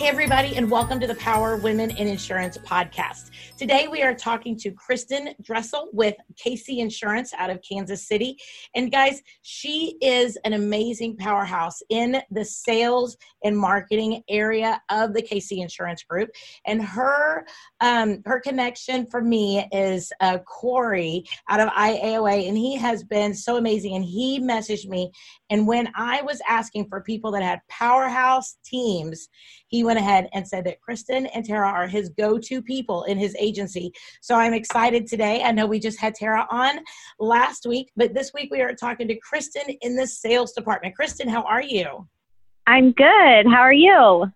Hey, everybody, and welcome to the Power Women in Insurance podcast. Today, we are talking to Kristin Dressel with KC Insurance out of Kansas City. And guys, she is an amazing powerhouse in the sales and marketing area of the KC Insurance Group. And her um, her connection for me is uh, Corey out of IAOA, and he has been so amazing. And he messaged me, and when I was asking for people that had powerhouse teams, he went ahead and said that Kristin and Tara are his go-to people in his agency. So I'm excited today. I know we just had Tara on last week, but this week we are talking to Kristin in the sales department. Kristin, how are you? I'm good. How are you?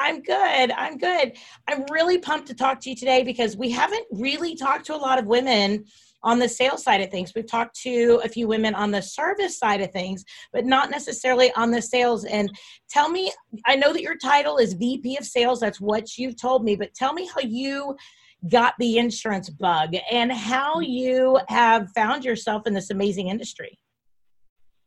I'm good. I'm good. I'm really pumped to talk to you today because we haven't really talked to a lot of women on the sales side of things. We've talked to a few women on the service side of things, but not necessarily on the sales. And tell me, I know that your title is VP of Sales. That's what you've told me, but tell me how you got the insurance bug and how you have found yourself in this amazing industry.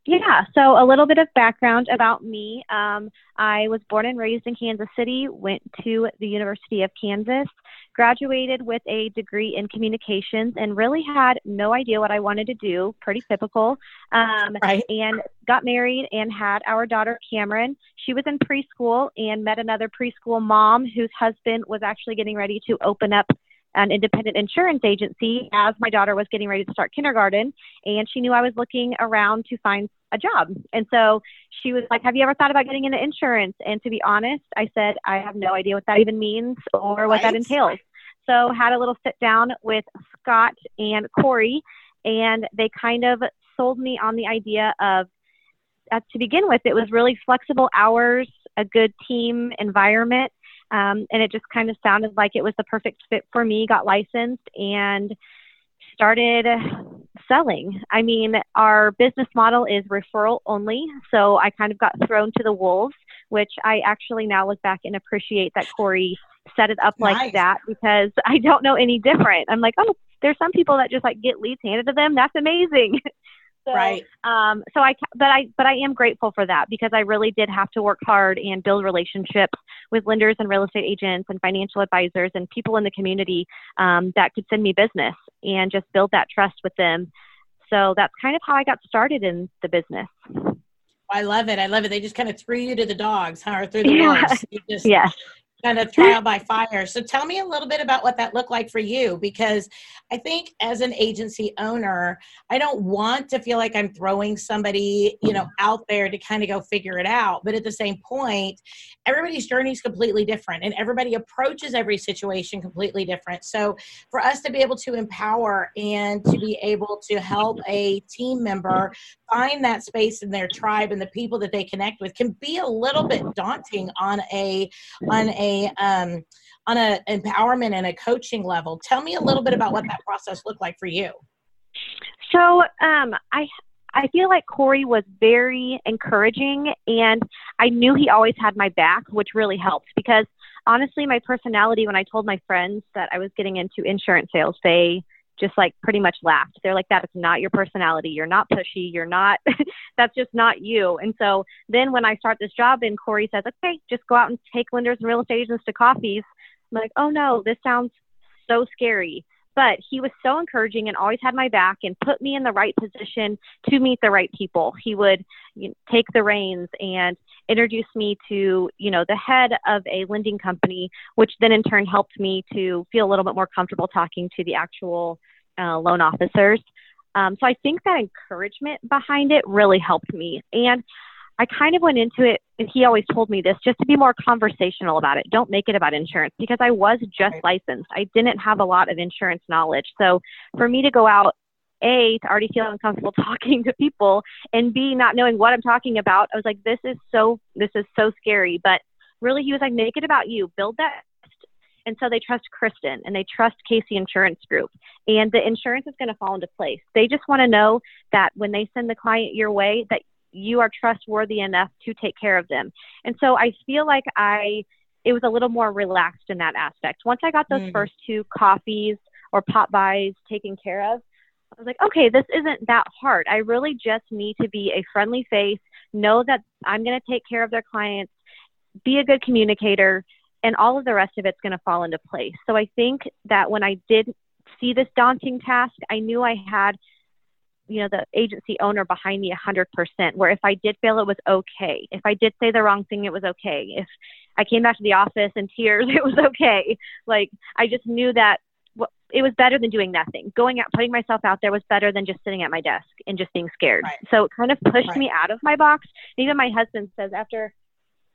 Yeah, so a little bit of background about me. Um, I was born and raised in Kansas City, went to the University of Kansas, graduated with a degree in communications, and really had no idea what I wanted to do. Pretty typical. Um, right. And got married and had our daughter Cameron. She was in preschool and met another preschool mom whose husband was actually getting ready to open up an independent insurance agency as my daughter was getting ready to start kindergarten and she knew I was looking around to find a job. And so she was like, Have you ever thought about getting into insurance? And to be honest, I said, I have no idea what that even means or what right. that entails. So had a little sit down with Scott and Corey and they kind of sold me on the idea of uh, to begin with, it was really flexible hours, a good team environment, um, and it just kind of sounded like it was the perfect fit for me. Got licensed and started selling. I mean, our business model is referral only, so I kind of got thrown to the wolves, which I actually now look back and appreciate that Corey set it up nice. like that because I don't know any different. I'm like, oh, there's some people that just like get leads handed to them. That's amazing. So, right. Um, so I, but I, but I am grateful for that because I really did have to work hard and build relationships with lenders and real estate agents and financial advisors and people in the community um, that could send me business and just build that trust with them. So that's kind of how I got started in the business. I love it. I love it. They just kind of threw you to the dogs, huh? Or through the yeah. wolves. You just, yes kind of trial by fire. So tell me a little bit about what that looked like for you because I think as an agency owner, I don't want to feel like I'm throwing somebody, you know, out there to kind of go figure it out. But at the same point, everybody's journey is completely different and everybody approaches every situation completely different. So for us to be able to empower and to be able to help a team member find that space in their tribe and the people that they connect with can be a little bit daunting on a on a um, on an empowerment and a coaching level. Tell me a little bit about what that process looked like for you. So um, I I feel like Corey was very encouraging, and I knew he always had my back, which really helped because honestly, my personality. When I told my friends that I was getting into insurance sales, they just like pretty much laughed. They're like, that is not your personality. You're not pushy. You're not, that's just not you. And so then when I start this job and Corey says, okay, just go out and take lenders and real estate agents to coffees, I'm like, oh no, this sounds so scary. But he was so encouraging and always had my back and put me in the right position to meet the right people. He would you know, take the reins and introduce me to, you know, the head of a lending company, which then in turn helped me to feel a little bit more comfortable talking to the actual uh, loan officers. Um, so I think that encouragement behind it really helped me. And I kind of went into it, and he always told me this just to be more conversational about it. Don't make it about insurance because I was just licensed. I didn't have a lot of insurance knowledge. So for me to go out, A, to already feel uncomfortable talking to people, and B, not knowing what I'm talking about, I was like, this is so, this is so scary. But really, he was like, make it about you, build that And so they trust Kristin and they trust KC Insurance Group. And the insurance is going to fall into place. They just want to know that when they send the client your way, that you are trustworthy enough to take care of them. And so I feel like I, it was a little more relaxed in that aspect. Once I got those mm. first two coffees or pop buys taken care of, I was like, okay, this isn't that hard. I really just need to be a friendly face, know that I'm going to take care of their clients, be a good communicator, and all of the rest of it's going to fall into place. So I think that when I did see this daunting task, I knew I had you know the agency owner behind me 100% where if i did fail it was okay if i did say the wrong thing it was okay if i came back to the office in tears it was okay like i just knew that it was better than doing nothing going out putting myself out there was better than just sitting at my desk and just being scared right. so it kind of pushed right. me out of my box and even my husband says after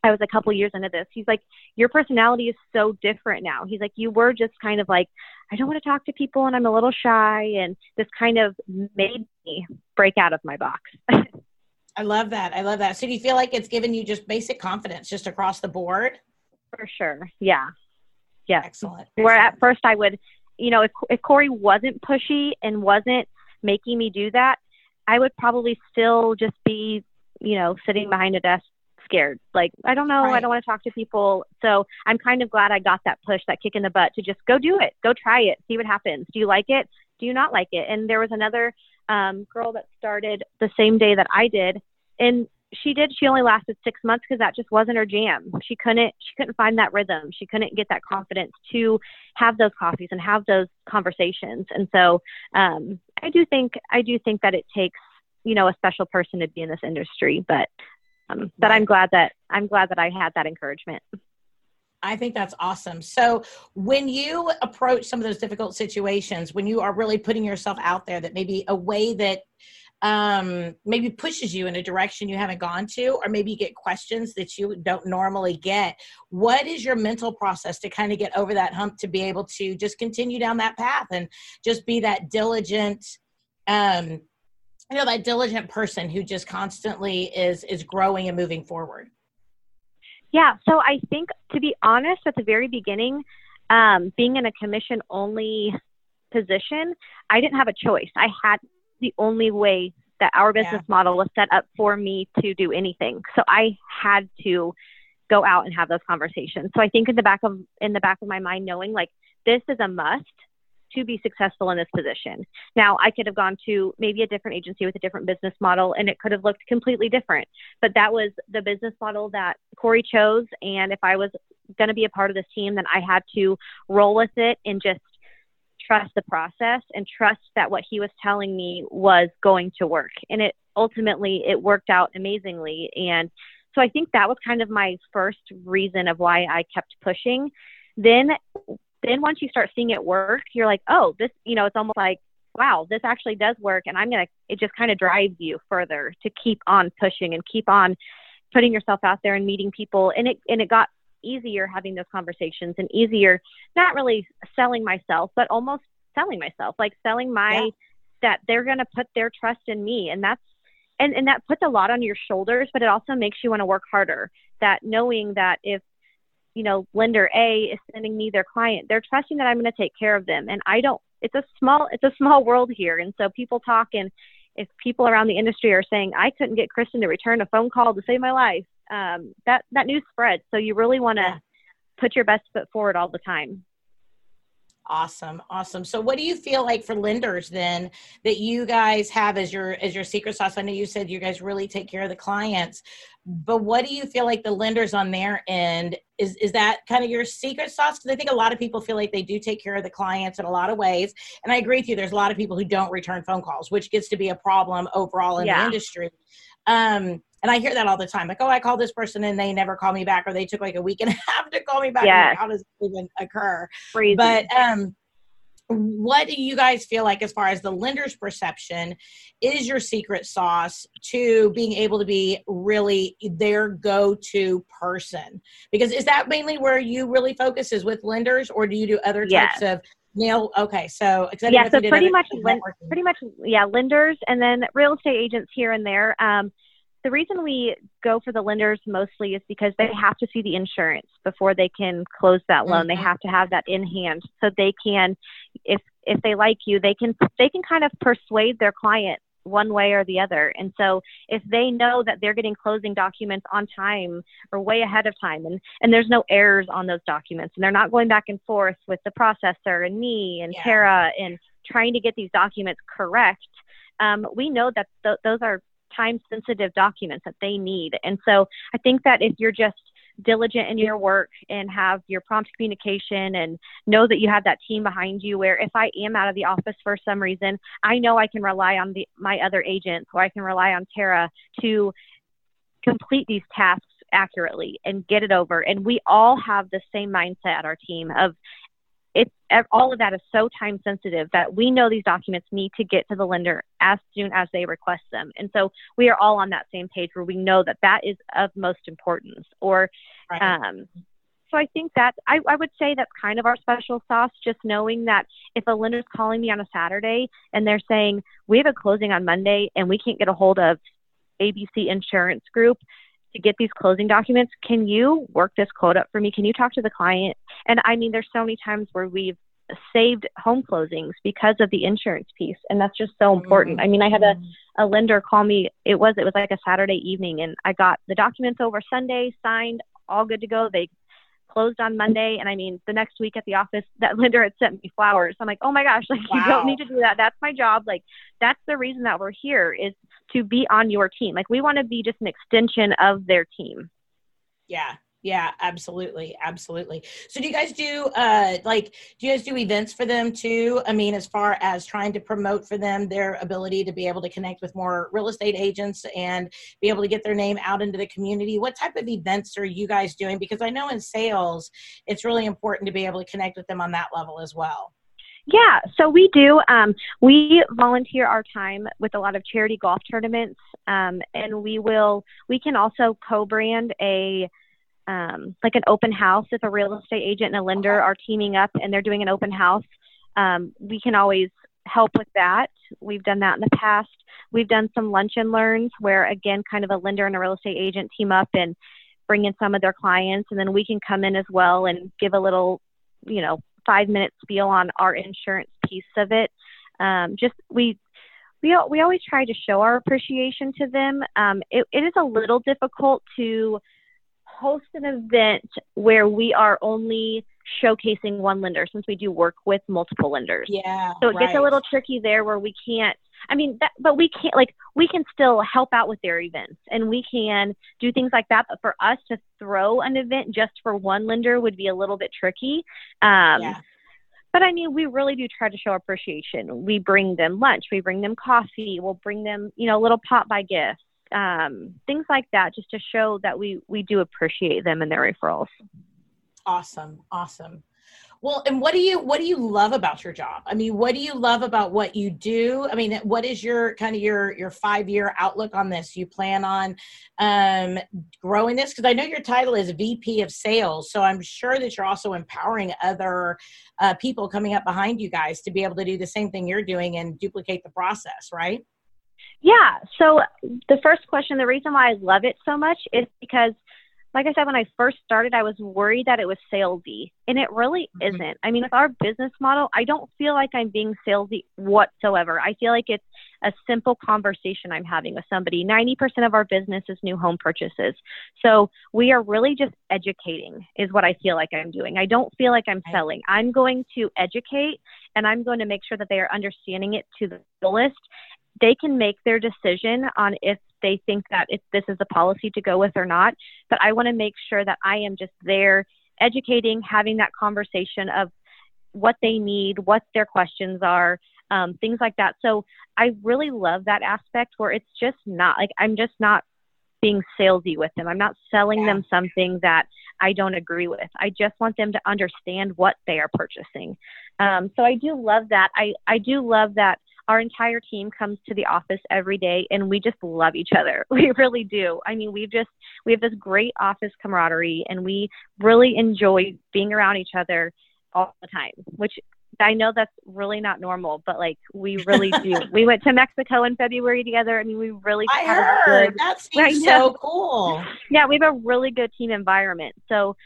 I was a couple years into this. He's like, your personality is so different now. He's like, you were just kind of like, I don't want to talk to people and I'm a little shy. And this kind of made me break out of my box. I love that. I love that. So do you feel like it's given you just basic confidence just across the board? For sure. Yeah. Yeah. Excellent. Where at first I would, you know, if, if Corey wasn't pushy and wasn't making me do that, I would probably still just be, you know, sitting behind a desk scared. Like, I don't know, right. I don't want to talk to people. So I'm kind of glad I got that push, that kick in the butt to just go do it, go try it, see what happens. Do you like it? Do you not like it? And there was another um, girl that started the same day that I did, and she did. She only lasted six months because that just wasn't her jam. She couldn't. She couldn't find that rhythm. She couldn't get that confidence to have those coffees and have those conversations. And so um, I do think I do think that it takes you know a special person to be in this industry, but um, but I'm glad that I'm glad that I had that encouragement. I think that's awesome. So, when you approach some of those difficult situations, when you are really putting yourself out there, that maybe a way that um, maybe pushes you in a direction you haven't gone to, or maybe you get questions that you don't normally get. What is your mental process to kind of get over that hump to be able to just continue down that path and just be that diligent um, you know that diligent person who just constantly is is growing and moving forward. Yeah. So i think to be honest at the very beginning um, being in a commission only position i didn't have a choice. I had the only way that our business yeah. model was set up for me to do anything. So i had to go out and have those conversations. So i think in the back of in the back of my mind knowing like this is a must to be successful in this position. Now, I could have gone to maybe a different agency with a different business model and it could have looked completely different. But that was the business model that Corey chose. And if I was going to be a part of this team, then I had to roll with it and just trust the process and trust that what he was telling me was going to work. And it ultimately it worked out amazingly. And so I think that was kind of my first reason of why I kept pushing. Then then once you start seeing it work, you're like, oh, this, you know, it's almost like, wow, this actually does work. And I'm going to, it just kind of drives you further to keep on pushing and keep on putting yourself out there and meeting people. And it, and it got easier having those conversations and easier, not really selling myself, but almost selling myself, like selling my, yeah. that they're going to put their trust in me. And that's, and, and that puts a lot on your shoulders, but it also makes you want to work harder. That knowing that if you know, lender A is sending me their client. They're trusting that I'm going to take care of them. And I don't, it's a small, it's a small world here. And so people talk and if people around the industry are saying, I couldn't get Kristin to return a phone call to save my life, um, that, that news spreads. So you really want to put your best foot forward all the time. Awesome. Awesome. So what do you feel like for lenders then that you guys have as your as your secret sauce? I know you said you guys really take care of the clients, but what do you feel like the lenders on their end is is that kind of your secret sauce? Because I think a lot of people feel like they do take care of the clients in a lot of ways. And I agree with you, there's a lot of people who don't return phone calls, which gets to be a problem overall in yeah. the industry. Um and I hear that all the time, like, oh, I called this person and they never call me back, or they took like a week and a half to call me back. Yes. Like, how does it even occur? Crazy. But um, what do you guys feel like as far as the lender's perception is your secret sauce to being able to be really their go-to person because is that mainly where you really focus is with lenders or do you do other types yes. of nail okay so yeah so pretty much pretty much yeah lenders and then real estate agents here and there um, the reason we go for the lenders mostly is because they have to see the insurance before they can close that loan. Mm-hmm. They have to have that in hand so they can, if if they like you, they can they can kind of persuade their client one way or the other. And so if they know that they're getting closing documents on time or way ahead of time and, and there's no errors on those documents and they're not going back and forth with the processor and me and yeah. Tara and trying to get these documents correct, um, we know that th- those are time sensitive documents that they need. And so I think that if you're just diligent in your work and have your prompt communication and know that you have that team behind you where if I am out of the office for some reason, I know I can rely on the, my other agents or I can rely on Tara to complete these tasks accurately and get it over. And we all have the same mindset at our team of it's all of that is so time sensitive that we know these documents need to get to the lender as soon as they request them and so we are all on that same page where we know that that is of most importance or right. um, so i think that I, I would say that's kind of our special sauce just knowing that if a lender's calling me on a saturday and they're saying we have a closing on monday and we can't get a hold of abc insurance group to get these closing documents. Can you work this quote up for me? Can you talk to the client? And I mean, there's so many times where we've saved home closings because of the insurance piece and that's just so important i mean i had a, a lender call me it was it was like a saturday evening and i got the documents over sunday signed all good to go they closed on Monday. And I mean, the next week at the office, that lender had sent me flowers. I'm like, oh my gosh, like wow. you don't need to do that. That's my job. Like that's the reason that we're here is to be on your team. Like we want to be just an extension of their team. Yeah. Yeah, absolutely. Absolutely. So do you guys do uh like do you guys do events for them too? I mean, as far as trying to promote for them their ability to be able to connect with more real estate agents and be able to get their name out into the community. What type of events are you guys doing? Because I know in sales it's really important to be able to connect with them on that level as well. Yeah, so we do. Um, we volunteer our time with a lot of charity golf tournaments, um, and we will. We can also co-brand a um, like an open house if a real estate agent and a lender are teaming up and they're doing an open house. Um, we can always help with that. We've done that in the past. We've done some lunch and learns where, again, kind of a lender and a real estate agent team up and bring in some of their clients, and then we can come in as well and give a little, you know, five minute spiel on our insurance piece of it. Um, just we we we always try to show our appreciation to them. Um, it, it is a little difficult to host an event where we are only showcasing one lender since we do work with multiple lenders. Yeah. So it right. gets a little tricky there where we can't I mean that but we can't like we can still help out with their events and we can do things like that but for us to throw an event just for one lender would be a little bit tricky. Um yeah. But I mean, we really do try to show appreciation. We bring them lunch, we bring them coffee, we'll bring them, you know, a little pop by gifts um, things like that, just to show that we we do appreciate them and their referrals. Awesome, awesome. Well, and what do you what do you love about your job? I mean, what do you love about what you do? I mean, what is your kind of your your five year outlook on this? You plan on um, growing this because I know your title is VP of Sales, so I'm sure that you're also empowering other uh, people coming up behind you guys to be able to do the same thing you're doing and duplicate the process, right? Yeah. So the first question, the reason why I love it so much is because, like I said, when I first started, I was worried that it was salesy, and it really mm-hmm. isn't. I mean, with our business model, I don't feel like I'm being salesy whatsoever. I feel like it's a simple conversation I'm having with somebody. 90% of our business is new home purchases. So we are really just educating, is what I feel like I'm doing. I don't feel like I'm selling. I'm going to educate and I'm going to make sure that they are understanding it to the fullest they can make their decision on if they think that if this is a policy to go with or not. But I want to make sure that I am just there educating, having that conversation of what they need, what their questions are, um, things like that. So I really love that aspect where it's just not like I'm just not being salesy with them. I'm not selling yeah. them something that I don't agree with. I just want them to understand what they are purchasing. Um, so I do love that. I, I do love that our entire team comes to the office every day and we just love each other. We really do. I mean, we've just, we have this great office camaraderie and we really enjoy being around each other all the time, which I know that's really not normal, but like we really do. we went to Mexico in February together. I mean, we really. I heard good, that seems so cool. Yeah, we have a really good team environment. So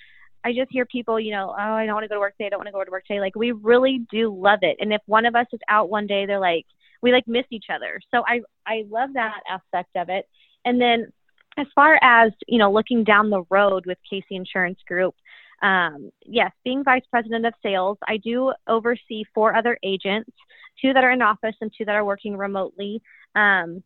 I just hear people, you know, oh, I don't want to go to work today. I don't want to go to work today. Like we really do love it. And if one of us is out one day, they're like, we like miss each other. So I I love that aspect of it. And then as far as you know, looking down the road with KC Insurance Group, um, yes, being vice president of sales, I do oversee four other agents, two that are in office and two that are working remotely. Um,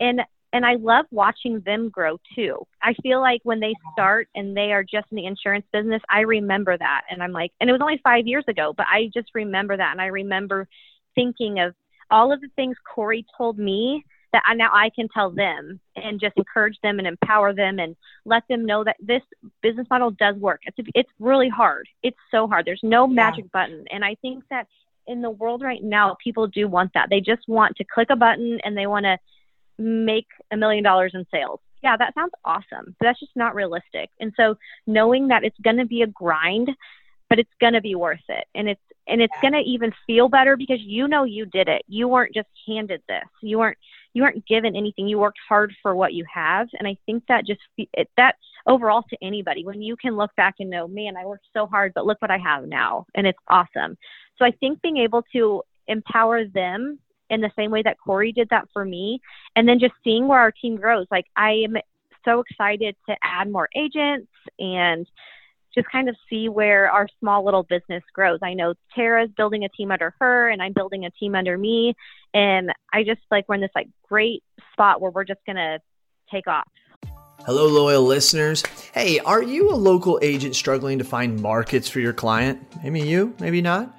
and and I love watching them grow too. I feel like when they start and they are just in the insurance business, I remember that. And I'm like, and it was only five years ago, but I just remember that. And I remember thinking of all of the things Corey told me that I, now I can tell them and just encourage them and empower them and let them know that this business model does work. It's, it's really hard. It's so hard. There's no magic yeah. button. And I think that in the world right now, people do want that. They just want to click a button and they want to make a million dollars in sales. Yeah, that sounds awesome, but that's just not realistic. And so knowing that it's going to be a grind, but it's going to be worth it. And it's and it's going to even feel better because you know you did it. You weren't just handed this. You weren't you weren't given anything. You worked hard for what you have. And I think that just it, that overall to anybody when you can look back and know, man, I worked so hard, but look what I have now, and it's awesome. So I think being able to empower them in the same way that Corey did that for me. And then just seeing where our team grows. Like I am so excited to add more agents and just kind of see where our small little business grows. I know Tara's building a team under her and I'm building a team under me. And I just like we're in this like great spot where we're just gonna take off. Hello, loyal listeners. Hey, are you a local agent struggling to find markets for your client? Maybe you, maybe not.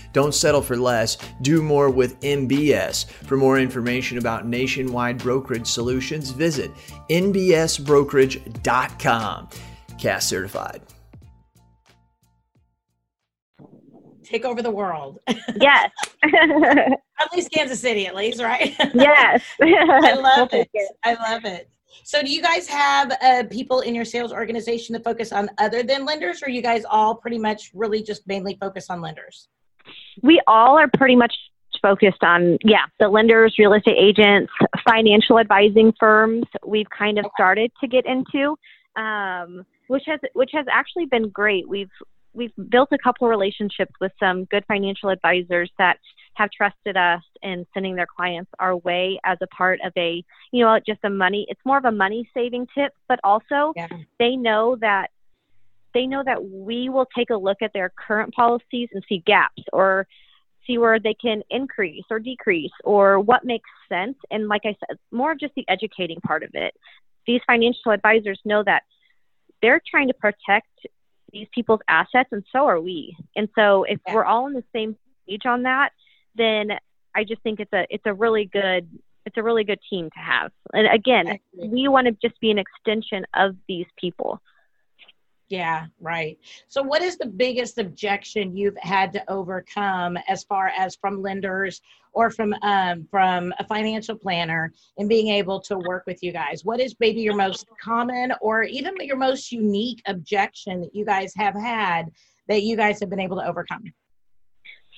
Don't settle for less, do more with NBS. For more information about nationwide brokerage solutions, visit nbsbrokerage.com. CAS certified. Take over the world. Yes. at least Kansas City, at least, right? Yes. I love it. I love it. So, do you guys have uh, people in your sales organization that focus on other than lenders, or you guys all pretty much really just mainly focus on lenders? We all are pretty much focused on, yeah, the lenders, real estate agents, financial advising firms. We've kind of started to get into, um, which has which has actually been great. We've we've built a couple of relationships with some good financial advisors that have trusted us in sending their clients our way as a part of a you know just a money it's more of a money saving tip but also yeah. they know that they know that we will take a look at their current policies and see gaps or see where they can increase or decrease or what makes sense. And like i said more of just the educating part of it. These financial advisors know that they're trying to protect these people's assets and so are we. And so if yeah. we're all on the same page on that then i just think it's a it's a really good it's a really good team to have. And again we want to just be an extension of these people yeah, right. So, what is the biggest objection you've had to overcome as far as from lenders or from um, from a financial planner in being able to work with you guys? What is maybe your most common or even your most unique objection that you guys have had that you guys have been able to overcome?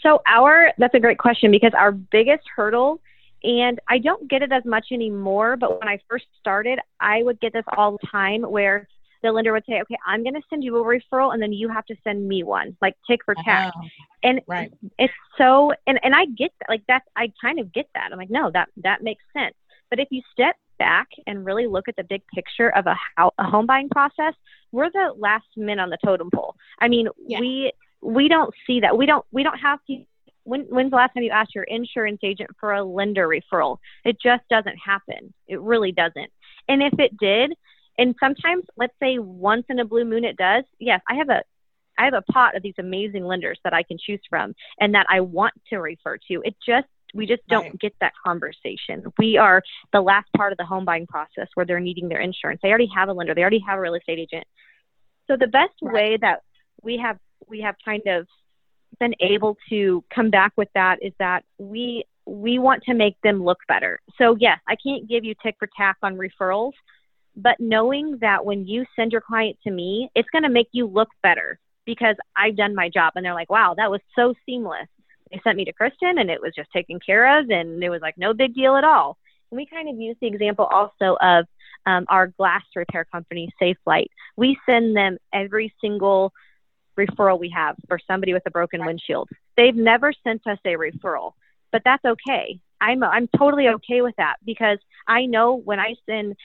So, our that's a great question because our biggest hurdle and I don't get it as much anymore, but when I first started, I would get this all the time where the lender would say, okay, I'm going to send you a referral and then you have to send me one, like tick for uh-huh. tack. Oh, and right. it's so, and, and I get that, like that's, I kind of get that. I'm like, no, that, that makes sense. But if you step back and really look at the big picture of a, how, a home buying process, we're the last men on the totem pole. I mean, yeah. we, we don't see that. We don't, we don't have to, when, when's the last time you asked your insurance agent for a lender referral? It just doesn't happen. It really doesn't. And if it did, and sometimes let's say once in a blue moon it does yes i have a i have a pot of these amazing lenders that i can choose from and that i want to refer to it just we just don't Right. get that conversation. We are the last part of the home buying process where they're needing their insurance. They already have a lender. They already have a real estate agent. So the best Right. way that we have we have kind of been able to come back with that is that we we want to make them look better. So yes, I can't give you tick for tack on referrals, but knowing that when you send your client to me, it's going to make you look better because I've done my job and they're like, "Wow, that was so seamless." They sent me to Kristin and it was just taken care of and it was like no big deal at all. And we kind of use the example also of um, our glass repair company, Safelite. We send them every single referral we have for somebody with a broken windshield. They've never sent us a referral, but that's okay. I'm I'm totally okay with that because I know when I send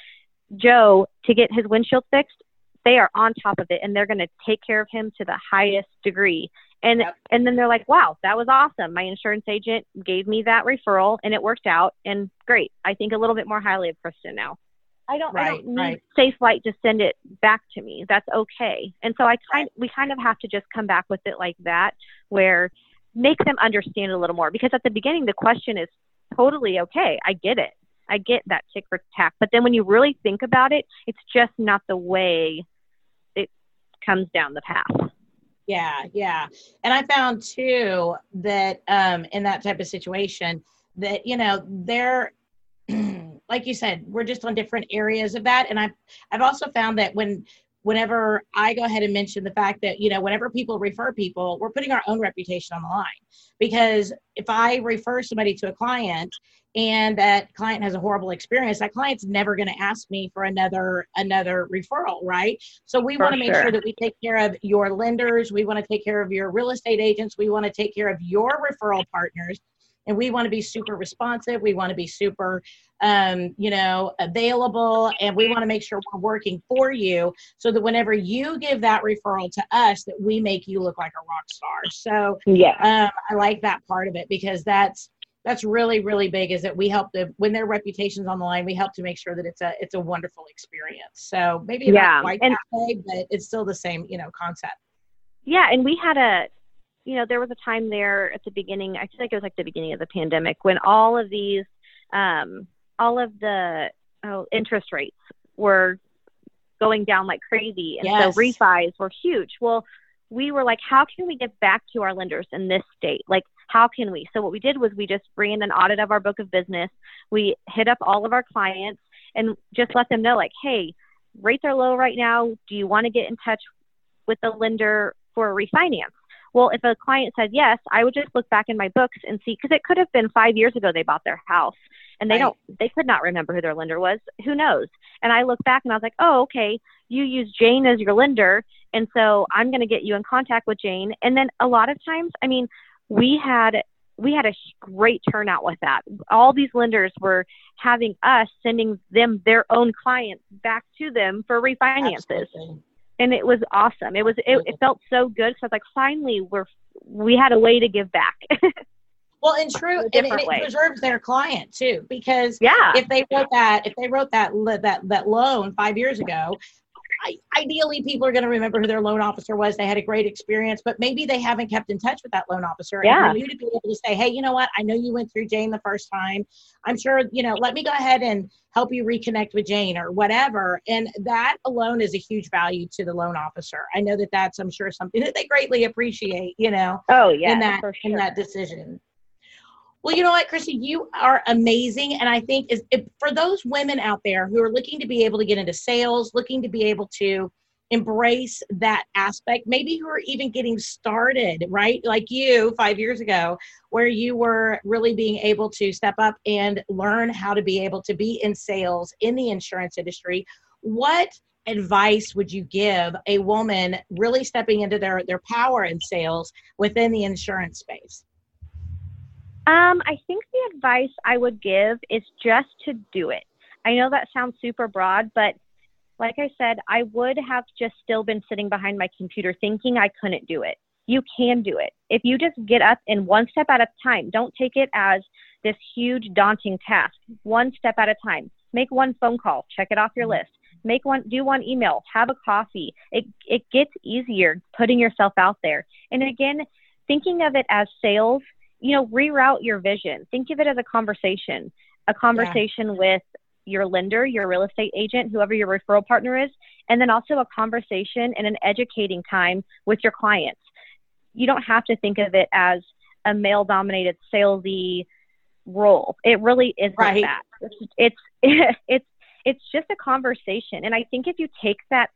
Joe to get his windshield fixed, they are on top of it and they're going to take care of him to the highest degree. And Yep. and then they're like, "Wow, that was awesome. My insurance agent gave me that referral and it worked out and great. I think a little bit more highly of Kristin now." I don't, I don't need right. Safelite to send it back to me. That's okay. And so I kind we kind of have to just come back with it like that, where make them understand a little more. Because at the beginning, the question is totally okay. I get it. I get that tick for tack. But then when you really think about it, it's just not the way it comes down the path. Yeah, yeah. And I found too that um, in that type of situation, that you know they're like you said, we're just on different areas of that. And I've I've also found that when whenever I go ahead and mention the fact that you know whenever people refer people, we're putting our own reputation on the line because if I refer somebody to a client and that client has a horrible experience, that client's never going to ask me for another another referral, right? So we want to make sure. sure that we take care of your lenders, we want to take care of your real estate agents, we want to take care of your referral partners, and we want to be super responsive. We want to be super, um, you know, available, and we want to make sure we're working for you, so that whenever you give that referral to us, that we make you look like a rock star. So Yeah. um, I like that part of it because that's that's really really big. Is that we help them when their reputation's on the line, we help to make sure that it's a it's a wonderful experience. So maybe Yeah, not quite and- that way, but it's still the same, you know, concept. Yeah, and we had a, you know, there was a time there at the beginning. I feel like it was like the beginning of the pandemic when all of these, um, all of the oh, interest rates were going down like crazy, and Yes. so refis were huge. Well, we were like, how can we get back to our lenders in this state? Like, how can we? So what we did was we just ran an audit of our book of business. We hit up all of our clients and just let them know, like, hey, rates are low right now. Do you want to get in touch with the lender for a refinance? Well, if a client said yes, I would just look back in my books and see because it could have been five years ago they bought their house and they Right. don't they could not remember who their lender was. Who knows? And I look back and I was like, oh, okay, you use Jane as your lender, and so I'm going to get you in contact with Jane. And then a lot of times, I mean, we had we had a great turnout with that. All these lenders were having us sending them their own clients back to them for refinances Absolutely. And it was awesome. It was it, it felt so good. So I was like, finally, we're we had a way to give back. Well, and true, and, and it way. preserves their client too, because yeah, if they wrote that, if they wrote that that that loan five years ago, I, ideally people are going to remember who their loan officer was. They had a great experience, but maybe they haven't kept in touch with that loan officer. Yeah. And for you to be able to say, hey, you know what? I know you went through Jane the first time. I'm sure you know. Let me go ahead and help you reconnect with Jane or whatever. And that alone is a huge value to the loan officer. I know that that's I'm sure something that they greatly appreciate. You know oh yeah, in that for in that decision. Well, you know what, Christy, you are amazing, and I think is if, for those women out there who are looking to be able to get into sales, looking to be able to embrace that aspect, maybe who are even getting started, right? Like you five years ago, where you were really being able to step up and learn how to be able to be in sales in the insurance industry. What advice would you give a woman really stepping into their their power in sales within the insurance space? Um, I think the advice I would give is just to do it. I know that sounds super broad, but like I said, I would have just still been sitting behind my computer thinking I couldn't do it. You can do it. If you just get up and one step at a time, don't take it as this huge daunting task. One step at a time. Make one phone call, check it off your list. Make one do one email, have a coffee. It it gets easier putting yourself out there. And again, thinking of it as sales you know, reroute your vision. Think of it as a conversation, a conversation yeah. with your lender, your real estate agent, whoever your referral partner is, and then also a conversation and an educating time with your clients. You don't have to think of it as a male dominated salesy role. It really isn't right. that. It's, it's it's it's just a conversation. And I think if you take that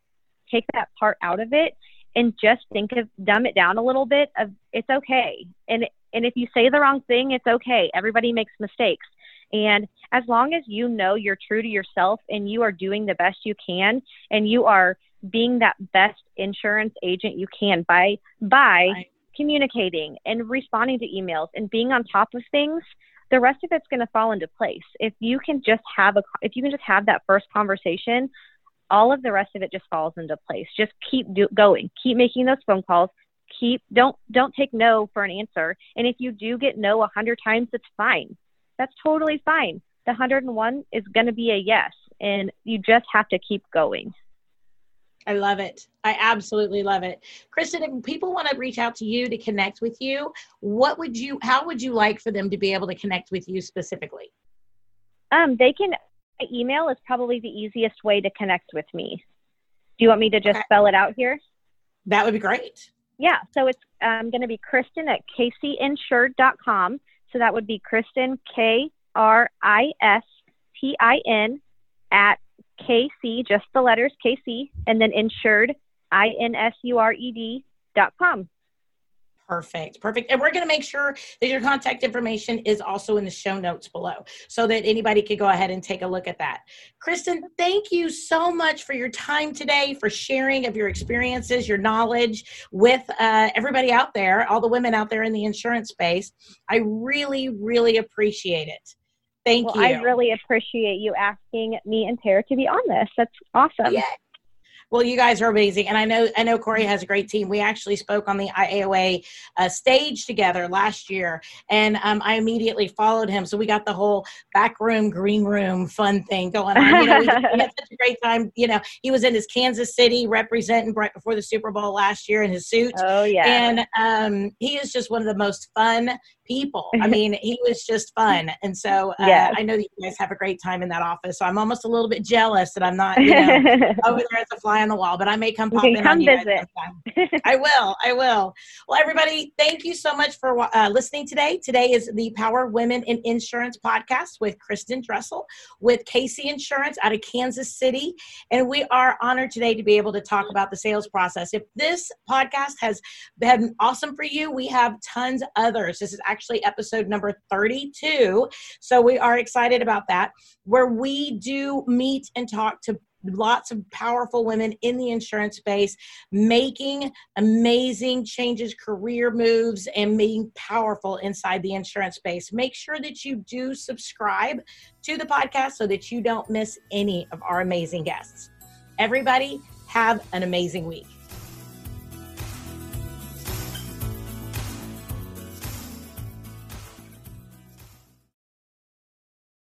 take that part out of it and just think of dumb it down a little bit of it's okay. And and if you say the wrong thing, it's okay. Everybody makes mistakes. And as long as you know you're true to yourself and you are doing the best you can and you are being that best insurance agent you can by by right. communicating and responding to emails and being on top of things, the rest of it's going to fall into place. If you can just have a if you can just have that first conversation, all of the rest of it just falls into place. Just keep do, going. Keep making those phone calls. Keep don't don't take no for an answer. And if you do get no a hundred times, it's fine that's totally fine. The 101 is going to be a yes, and you just have to keep going. I love it. I absolutely love it. Kristin, if people want to reach out to you to connect with you, what would you how would you like for them to be able to connect with you specifically? Um, they can email is probably the easiest way to connect with me. Do you want me to just okay. spell it out here? That would be great. Yeah, so it's um, going to be Kristin at kcinsured.com. So that would be Kristin, K R I S T I N, at KC, just the letters KC, and then insured, I N S U R E D dot com. Perfect. Perfect. And we're going to make sure that your contact information is also in the show notes below so that anybody can go ahead and take a look at that. Kristin, thank you so much for your time today, for sharing of your experiences, your knowledge with uh, everybody out there, all the women out there in the insurance space. I really, really appreciate it. Thank well, you. I really appreciate you asking me and Tara to be on this. That's awesome. Well, you guys are amazing, and I know I know Corey has a great team. We actually spoke on the IAOA uh, stage together last year, and um, I immediately followed him. So we got the whole back room, green room, fun thing going on. You know, we, we had such a great time. You know, he was in his Kansas City representing right before the Super Bowl last year in his suit. Oh yeah, and um, he is just one of the most fun people. I mean, he was just fun. And so uh, yes. I know that you guys have a great time in that office. So I'm almost a little bit jealous that I'm not you know, over there as a fly on the wall, but I may come pop in come on visit. you. I will. I will. Well, everybody, thank you so much for uh, listening today. Today is the Power Women in Insurance podcast with Kristin Dressel with KC Insurance out of Kansas City. And we are honored today to be able to talk about the sales process. If this podcast has been awesome for you, we have tons others. This is actually episode number 32. So we are excited about that, where we do meet and talk to lots of powerful women in the insurance space making amazing changes career moves and being powerful inside the insurance space. Make sure that you do subscribe to the podcast so that you don't miss any of our amazing guests. Everybody have an amazing week